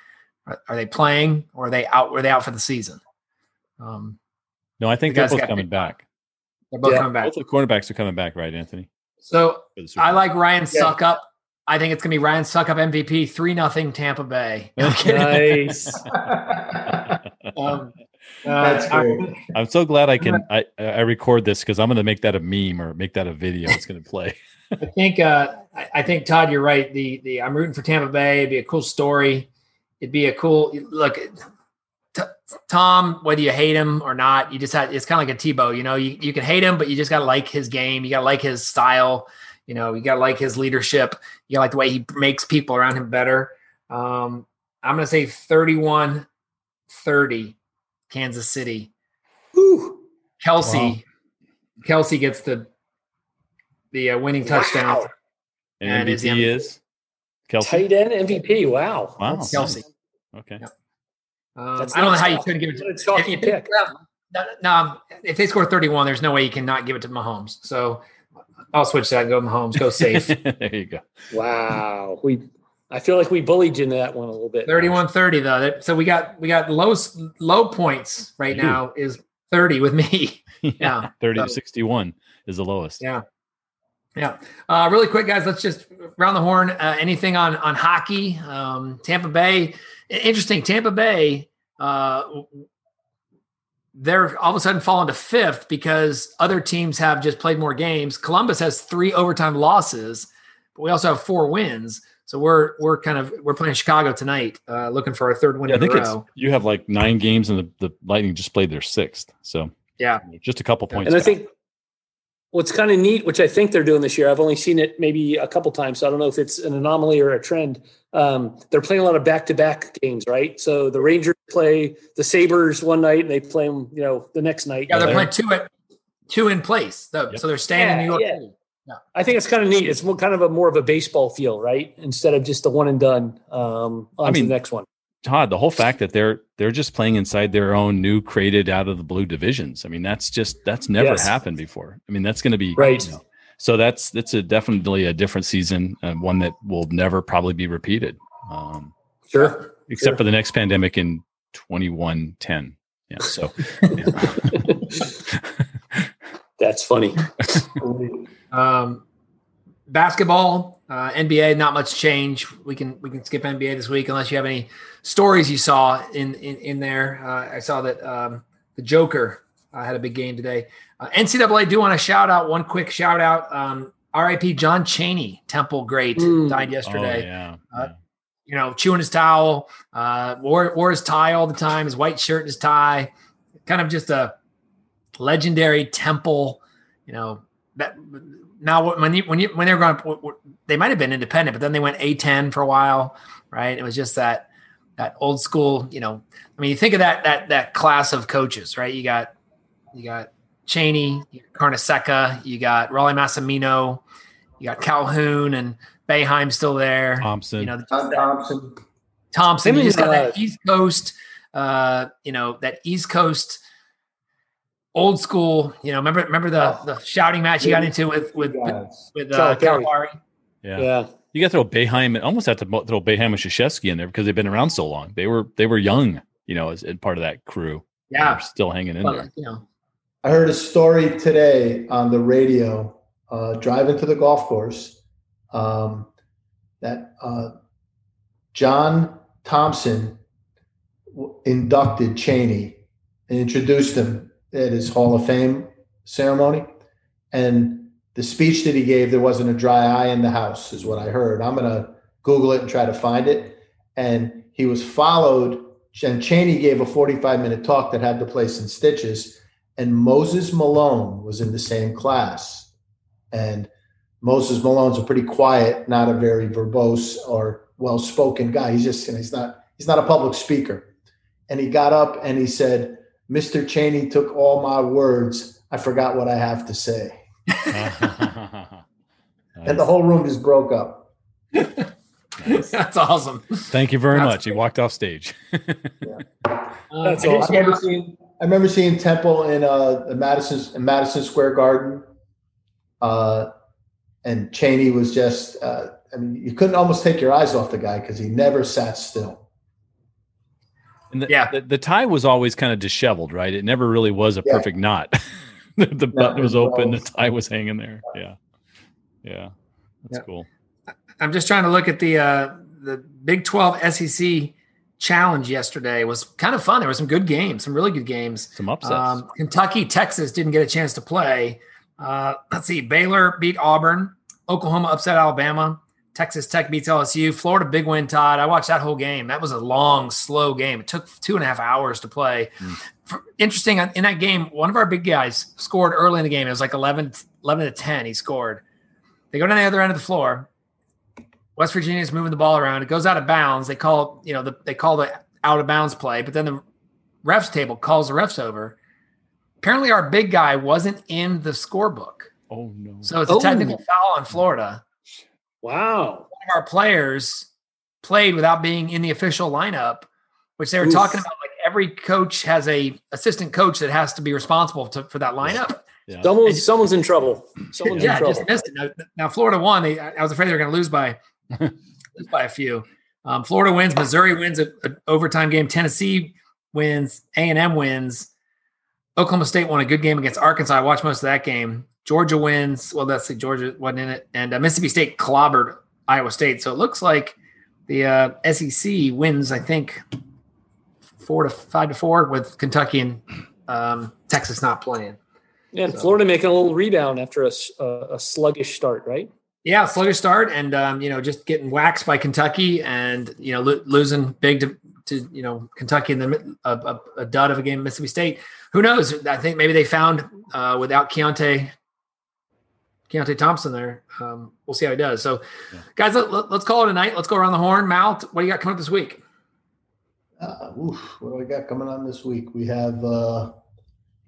are, are they playing or are they out? Were they out for the season? Um, No, I think The they're both coming picked back. they're both Yeah, coming back. Both the cornerbacks are coming back, right, Anthony? So For the Super I like Ryan Yeah. Suckup. I think it's gonna be Ryan Succop MVP three nothing Tampa Bay. No, <laughs> I'm nice. <laughs> Um, That's uh, great. I'm so glad I can <laughs> I, I record this because I'm going to make that a meme or make that a video. It's going to play. I think uh, I, I think Todd, you're right. The the I'm rooting for Tampa Bay. It'd be a cool story. It'd be a cool look. T- Tom, whether you hate him or not, you just had it's kind of like a Tebow. You know, you, you can hate him, but you just gotta like his game. You gotta like his style. You know, you gotta like his leadership. You gotta like the way he makes people around him better. Um, I'm gonna say 31 30, Kansas City. Whew. Kelce, Wow. Kelce gets the the uh, winning touchdown. Wow. And, And is MVP the- is Kelce. Tight end MVP. Wow. Wow. That's- Kelce. Okay. Yeah. Um, I don't know how you soft. couldn't give it to What a if- pick. No, no, if they score 31, there's no way you cannot give it to Mahomes. So I'll switch that and go Mahomes. Go safe. <laughs> there you go. Wow. We I feel like we bullied you in that one a little bit. 31 30 though. So we got we got low low points right You. now is 30 with me. <laughs> Yeah. 30 to So- 61 is the lowest. Yeah. Yeah. Uh, really quick, guys. Let's just round the horn. Uh, anything on on hockey? Um, Tampa Bay. Interesting. Tampa Bay. Uh, they're all of a sudden falling to fifth because other teams have just played more games. Columbus has three overtime losses, but we also have four wins. So we're we're kind of we're playing Chicago tonight, uh, looking for our third win Yeah, I in a think it's you have like nine games and the, the Lightning just played their sixth. So Yeah. just a couple points. And I think what's kind of neat, which I think they're doing this year, I've only seen it maybe a couple times, so I don't know if it's an anomaly or a trend. Um, they're playing a lot of back-to-back games, right? So the Rangers play the Sabres one night, and they play them, you know, the next night. Yeah, they're they're- playing two at two in place. though. Yep. So they're staying in Yeah, New York yeah. City. I think it's kind of neat. It's more, kind of a more of a baseball feel, right? Instead of just the one and done. Um, on to mean, the next one. Todd, the whole fact that they're they're just playing inside their own new created out of the blue divisions. I mean, that's just that's never Yes. happened before. I mean, that's going to be Right. you know, so that's that's a definitely a different season, and one that will never probably be repeated, um, Sure. except Sure. for the next pandemic in twenty one ten. Yeah. So <laughs> That's funny. <laughs> Um, basketball, uh, NBA, not much change. We can we can skip NBA this week unless you have any stories you saw in in, in there. Uh, I saw that um, the Joker uh, had a big game today. Uh, NCAA do want to shout out one quick shout out. Um, RIP John Cheney, Temple great, Mm. died oh, yesterday. yeah, Uh, yeah. You know, chewing his towel, uh, wore wore his tie all the time, his white shirt, and his tie. Kind of just a legendary Temple. You know that now when you when you when they were going, they might have been independent, but then they went A10 for a while, right? It was just that that old school. You know, I mean, you think of that that that class of coaches, right? You got you got Cheney, you got Carnesecca, you got Rollie Massimino, you got Calhoun and Boeheim still there. Thompson. You know, Todd Thompson. Thompson. You Him just got that East Coast, uh, you know, that East Coast old school. You know, remember remember the the shouting match you got into with with with, Guys. with uh, Calipari. Calipari. yeah. Yeah. You got to throw Boeheim. Almost have to throw Boeheim and Krzyzewski in there because they've been around so long. They were they were young, you know, as, as part of that crew. Yeah, They're still hanging in but, there. you know, I heard a story today on the radio, uh, driving to the golf course, um, that uh, John Thompson w- inducted Cheney and introduced him at his Hall of Fame ceremony. And the speech that he gave, there wasn't a dry eye in the house, is what I heard. I'm going to Google it and try to find it. And he was followed, and Cheney gave a 45 minute talk that had the place in stitches and Moses Malone was in the same class. And Moses Malone's a pretty quiet, not a very verbose or well-spoken guy. He's just, he's not, he's not a public speaker. And he got up and he said, Mr. Cheney took all my words. I forgot what I have to say. <laughs> and the whole room just broke up. <laughs> That's awesome. Thank you very That's much. He walked off stage. <laughs> Uh, That's I I remember seeing I remember seeing Temple in uh Madison in Madison Square Garden. Uh and Cheney was just uh I mean you couldn't almost take your eyes off the guy because he never sat still. And the, Yeah. the, the tie was always kind of disheveled, right? It never really was a Yeah. perfect knot. <laughs> the the button was open, the tie was hanging there. Yeah. Yeah. That's Yeah. cool. I'm just trying to look at the uh, the Big 12 SEC challenge yesterday. It was kind of fun. There were some good games, some really good games. Some upsets. Um, Kentucky, Texas didn't get a chance to play. Uh, let's see. Baylor beat Auburn. Oklahoma upset Alabama. Texas Tech beats LSU. Florida big win. Todd, I watched that whole game. That was a long, slow game. It took two and a half hours to play. Mm. For- Interesting in that game, one of our big guys scored early in the game. It was like 11, 11 to ten. He scored. They go down the other end of the floor. West Virginia's moving the ball around. It goes out of bounds. They call, you know, the, they call the out of bounds play, but then the refs table calls the refs over. Apparently, our big guy wasn't in the scorebook, oh no. so it's a Oh. technical foul on Florida. Wow. One of our players played without being in the official lineup, which they were Oof. talking about. Like every coach has a assistant coach that has to be responsible to, for that lineup. yeah. Someone's someone's in trouble. <clears throat> Someone's yeah, in trouble. just missed it. Now, now Florida won. They, I was afraid they were going to lose by <laughs> lose by a few. Um, Florida wins. Missouri wins an overtime game. Tennessee wins. A and M wins. Oklahoma State won a good game against Arkansas. I watched most of that game. Georgia wins. Well, that's the Georgia wasn't in it, and uh, Mississippi State clobbered Iowa State. So it looks like the uh, SEC wins. I think four to five to four with Kentucky and um, Texas not playing. and Florida making a little rebound after a sluggish start, right? Yeah, sluggish start, and um, you know, just getting waxed by Kentucky, and you know, lo- losing big to, to you know Kentucky in the a, a, a dud of a game, Mississippi State. Who knows? I think maybe they found uh, without Keyontae Keyontae Thompson there. Um, we'll see how he does. So, Yeah. guys, let, let, us call it a night. Let's go around the horn. Mal, what do you got coming up this week? Uh, oof, what do we got coming on this week? We have uh,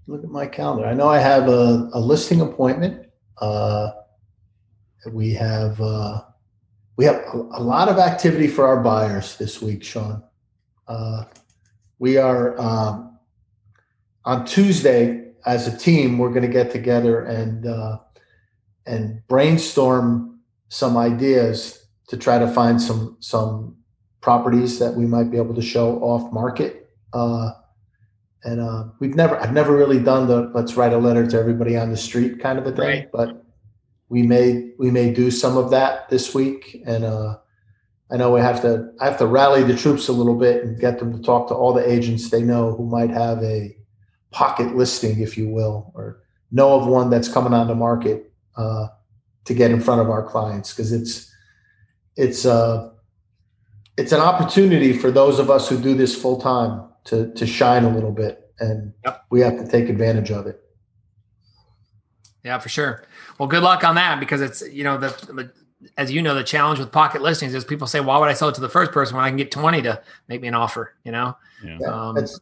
look at my calendar. I know I have a, a listing appointment. Uh, we have uh, we have a, a lot of activity for our buyers this week, Sean. Uh, we are um, on Tuesday as a team. We're going to get together and uh, and brainstorm some ideas to try to find some some properties that we might be able to show off market. Uh, and uh, we've never, I've never really done the let's write a letter to everybody on the street kind of a thing, Right. but we may we may do some of that this week. And uh, I know we have to I have to rally the troops a little bit and get them to talk to all the agents they know who might have a pocket listing, if you will, or know of one that's coming on the market uh, to get in front of our clients because it's it's uh it's an opportunity for those of us who do this full time to to shine a little bit and Yep. we have to take advantage of it Yeah, for sure. Well, good luck on that because it's you know the, the as you know the challenge with pocket listings is people say, why would I sell it to the first person when I can get twenty to make me an offer? You know. Yeah. Yeah, Um, that's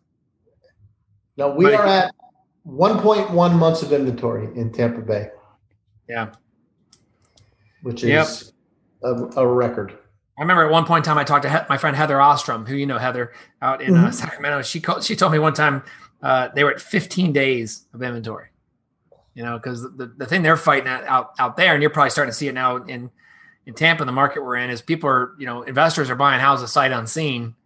no we are at 1.1 months of inventory in tampa bay Yeah. which Yep. is a, a record I remember at one point in time I talked to he- my friend Heather Ostrom, who you know Heather out in uh, Mhm. Sacramento. She called, she told me one time uh, they were at 15 days of inventory. You know, because the, the thing they're fighting at, out out there, and you're probably starting to see it now in in Tampa, the market we're in, is people are you know investors are buying houses sight unseen,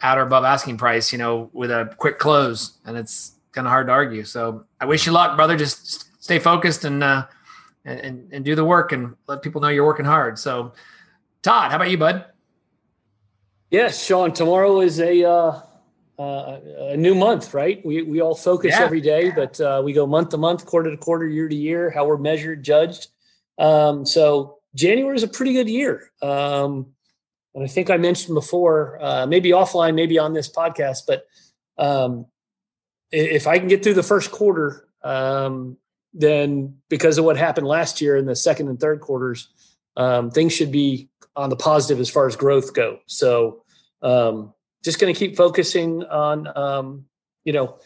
at or above asking price. You know, with a quick close, and it's kind of hard to argue. So I wish you luck, brother. Just stay focused and uh, and, and do the work, and let people know you're working hard. So. Todd, how about you, bud? Yes, Sean. Tomorrow is a uh, uh, a new month, right? We we all focus Yeah. every day, but uh, we go month to month, quarter to quarter, year to year. How we're measured, judged. Um, so January is a pretty good year. Um, and I think I mentioned before, uh, maybe offline, maybe on this podcast, but um, if I can get through the first quarter, um, then because of what happened last year in the second and third quarters, um, things should be on the positive as far as growth go. So um, just going to keep focusing on um, you know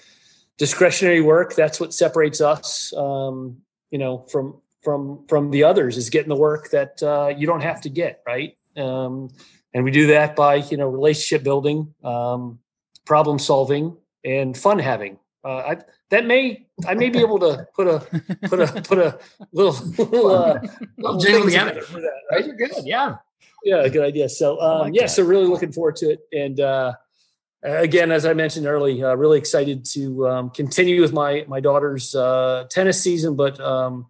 discretionary work. That's what separates us. Um, you know, from from from the others is getting the work that uh, you don't have to get right. Um, and we do that by you know relationship building, um, problem solving, and fun having. Uh, I, that may I may be able to put a put a put a <laughs> little little, uh, little jingle together for that. Right? You're good. Yeah. Yeah, good idea. So um, like yeah, that. so really looking forward to it. And uh, again, as I mentioned early, uh, really excited to um, continue with my my daughter's uh, tennis season, but um,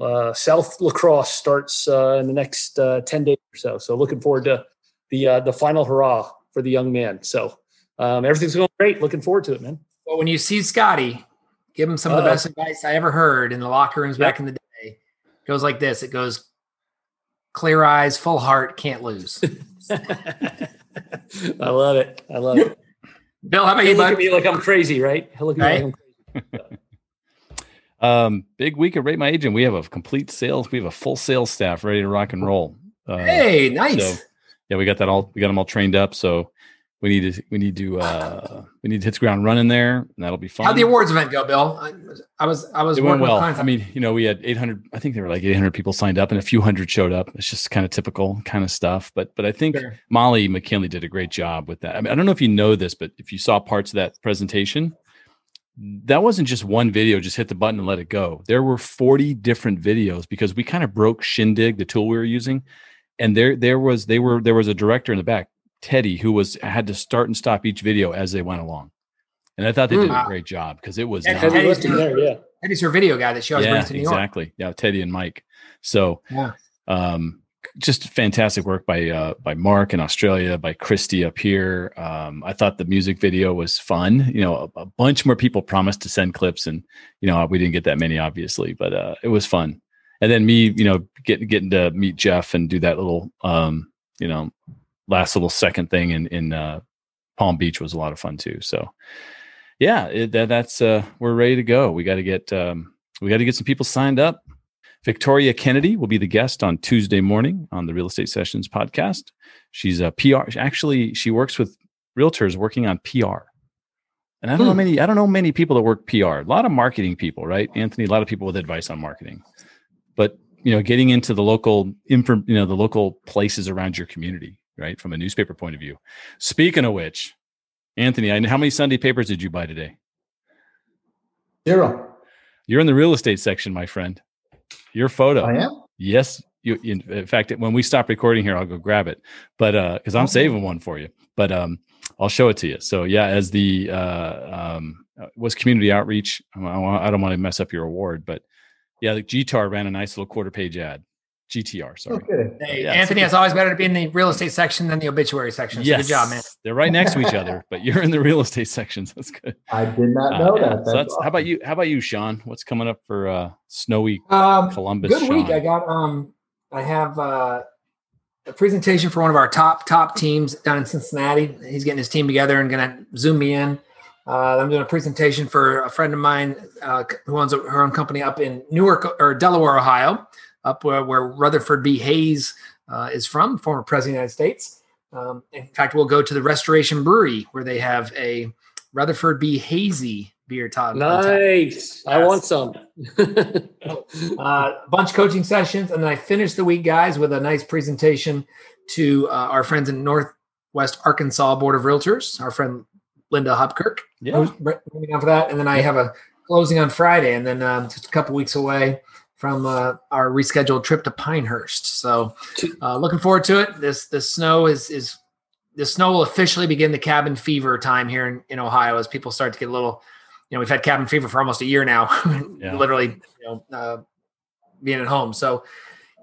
uh, South lacrosse starts uh, in the next uh, ten days or so. So looking forward to the uh, the final hurrah for the young man. So um, everything's going great. Looking forward to it, man. Well, when you see Scotty, give him some of the best advice I ever heard in the locker rooms yep. back in the day. It goes like this: It goes, clear eyes, full heart, can't lose. <laughs> <laughs> I love it. I love it. Bill, how about you? Look at me like I'm crazy, right? He Look at right? me like I'm crazy. <laughs> Um, big week at Rate My Agent. We have a complete sales. We have a full sales staff ready to rock and roll. Uh, hey, nice. So, yeah, we got that all. We got them all trained up. So we need to. We need to. uh We need to hit the ground running there, and that'll be fun. How'd the awards event go, Bill? I, I was. I was. It went well. I mean, you know, we had 800. I think there were like 800 people signed up, and a few hundred showed up. It's just kind of typical kind of stuff. But but I think sure. Molly McKinley did a great job with that. I mean, I don't know if you know this, but if you saw parts of that presentation, that wasn't just one video, just hit the button and let it go. There were 40 different videos because we kind of broke Shindig, the tool we were using. And there there was they were there was a director in the back, Teddy, who was had to start and stop each video as they went along. And I thought they did mm. a great job because it was Teddy's, there, yeah. Teddy's her video guy that she always yeah, brings to New exactly. York. Yeah, Teddy and Mike. So yeah. um just fantastic work by uh, by Mark in Australia, by Christy up here. Um, I thought the music video was fun. You know, a, a, bunch more people promised to send clips, and you know we didn't get that many, obviously, but uh, it was fun. And then me, you know, getting getting to meet Jeff and do that little, um, you know, last little second thing in in uh, Palm Beach was a lot of fun too. So, yeah, it, that, that's uh, we're ready to go. We got to get um, we got to get some people signed up Victoria Kennedy will be the guest on Tuesday morning on the Real Estate Sessions podcast. She's a PR. Actually, she works with realtors working on PR. And I don't hmm. know many, I don't know many people that work PR. A lot of marketing people, right? Anthony, a lot of people with advice on marketing. But you know, getting into the local info, you know, the local places around your community, right? From a newspaper point of view. Speaking of which, Anthony, how many Sunday papers did you buy today? Zero. You're in the real estate section, my friend. Your photo. I am. Yes. You, in fact, when we stop recording here, I'll go grab it. But uh, because I'm okay. saving one for you. But um, I'll show it to you. So yeah, as the uh, um, uh, was community outreach. I don't want to mess up your award, but yeah, the GTAR ran a nice little quarter page ad. GTR. Sorry. Okay. Hey, yeah, Anthony, it's always better to be in the real estate section than the obituary section. So yes. Good job, man. They're right next to each other, but you're in the real estate sections. That's good. I did not know uh, that. That's so that's, awesome. how about you? How about you, Sean? What's coming up for uh, snowy um, Columbus? Good Sean? week. I got um, I have uh, a presentation for one of our top top teams down in Cincinnati. He's getting his team together and going to zoom me in. Uh, I'm doing a presentation for a friend of mine uh, who owns her own company up in Newark or Delaware, Ohio up where, where Rutherford B. Hayes uh, is from, former president of the United States. Um, in fact, we'll go to the Restoration Brewery where they have a Rutherford B. Hazy beer. Todd, nice. I want some. <laughs> uh, a bunch of coaching sessions, and then I finished the week, guys, with a nice presentation to uh, our friends in Northwest Arkansas Board of Realtors. Our friend Linda Hopkirk. Yeah, on for that, and then I have a closing on Friday, and then um, just a couple weeks away from uh, our rescheduled trip to Pinehurst. So, uh, looking forward to it. This this snow is is the snow will officially begin the cabin fever time here in, in Ohio as people start to get a little. You know, we've had cabin fever for almost a year now, <laughs> yeah. literally, you know, uh, being at home. So,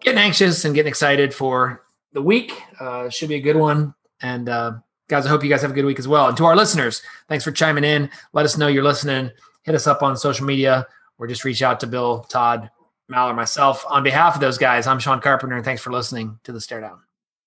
getting anxious and getting excited for the week. Uh, should be a good one. And uh, guys, I hope you guys have a good week as well. And to our listeners, thanks for chiming in. Let us know you're listening. Hit us up on social media or just reach out to Bill, Todd, Mal or myself. On behalf of those guys, I'm Sean Carpenter, and thanks for listening to the StareDown.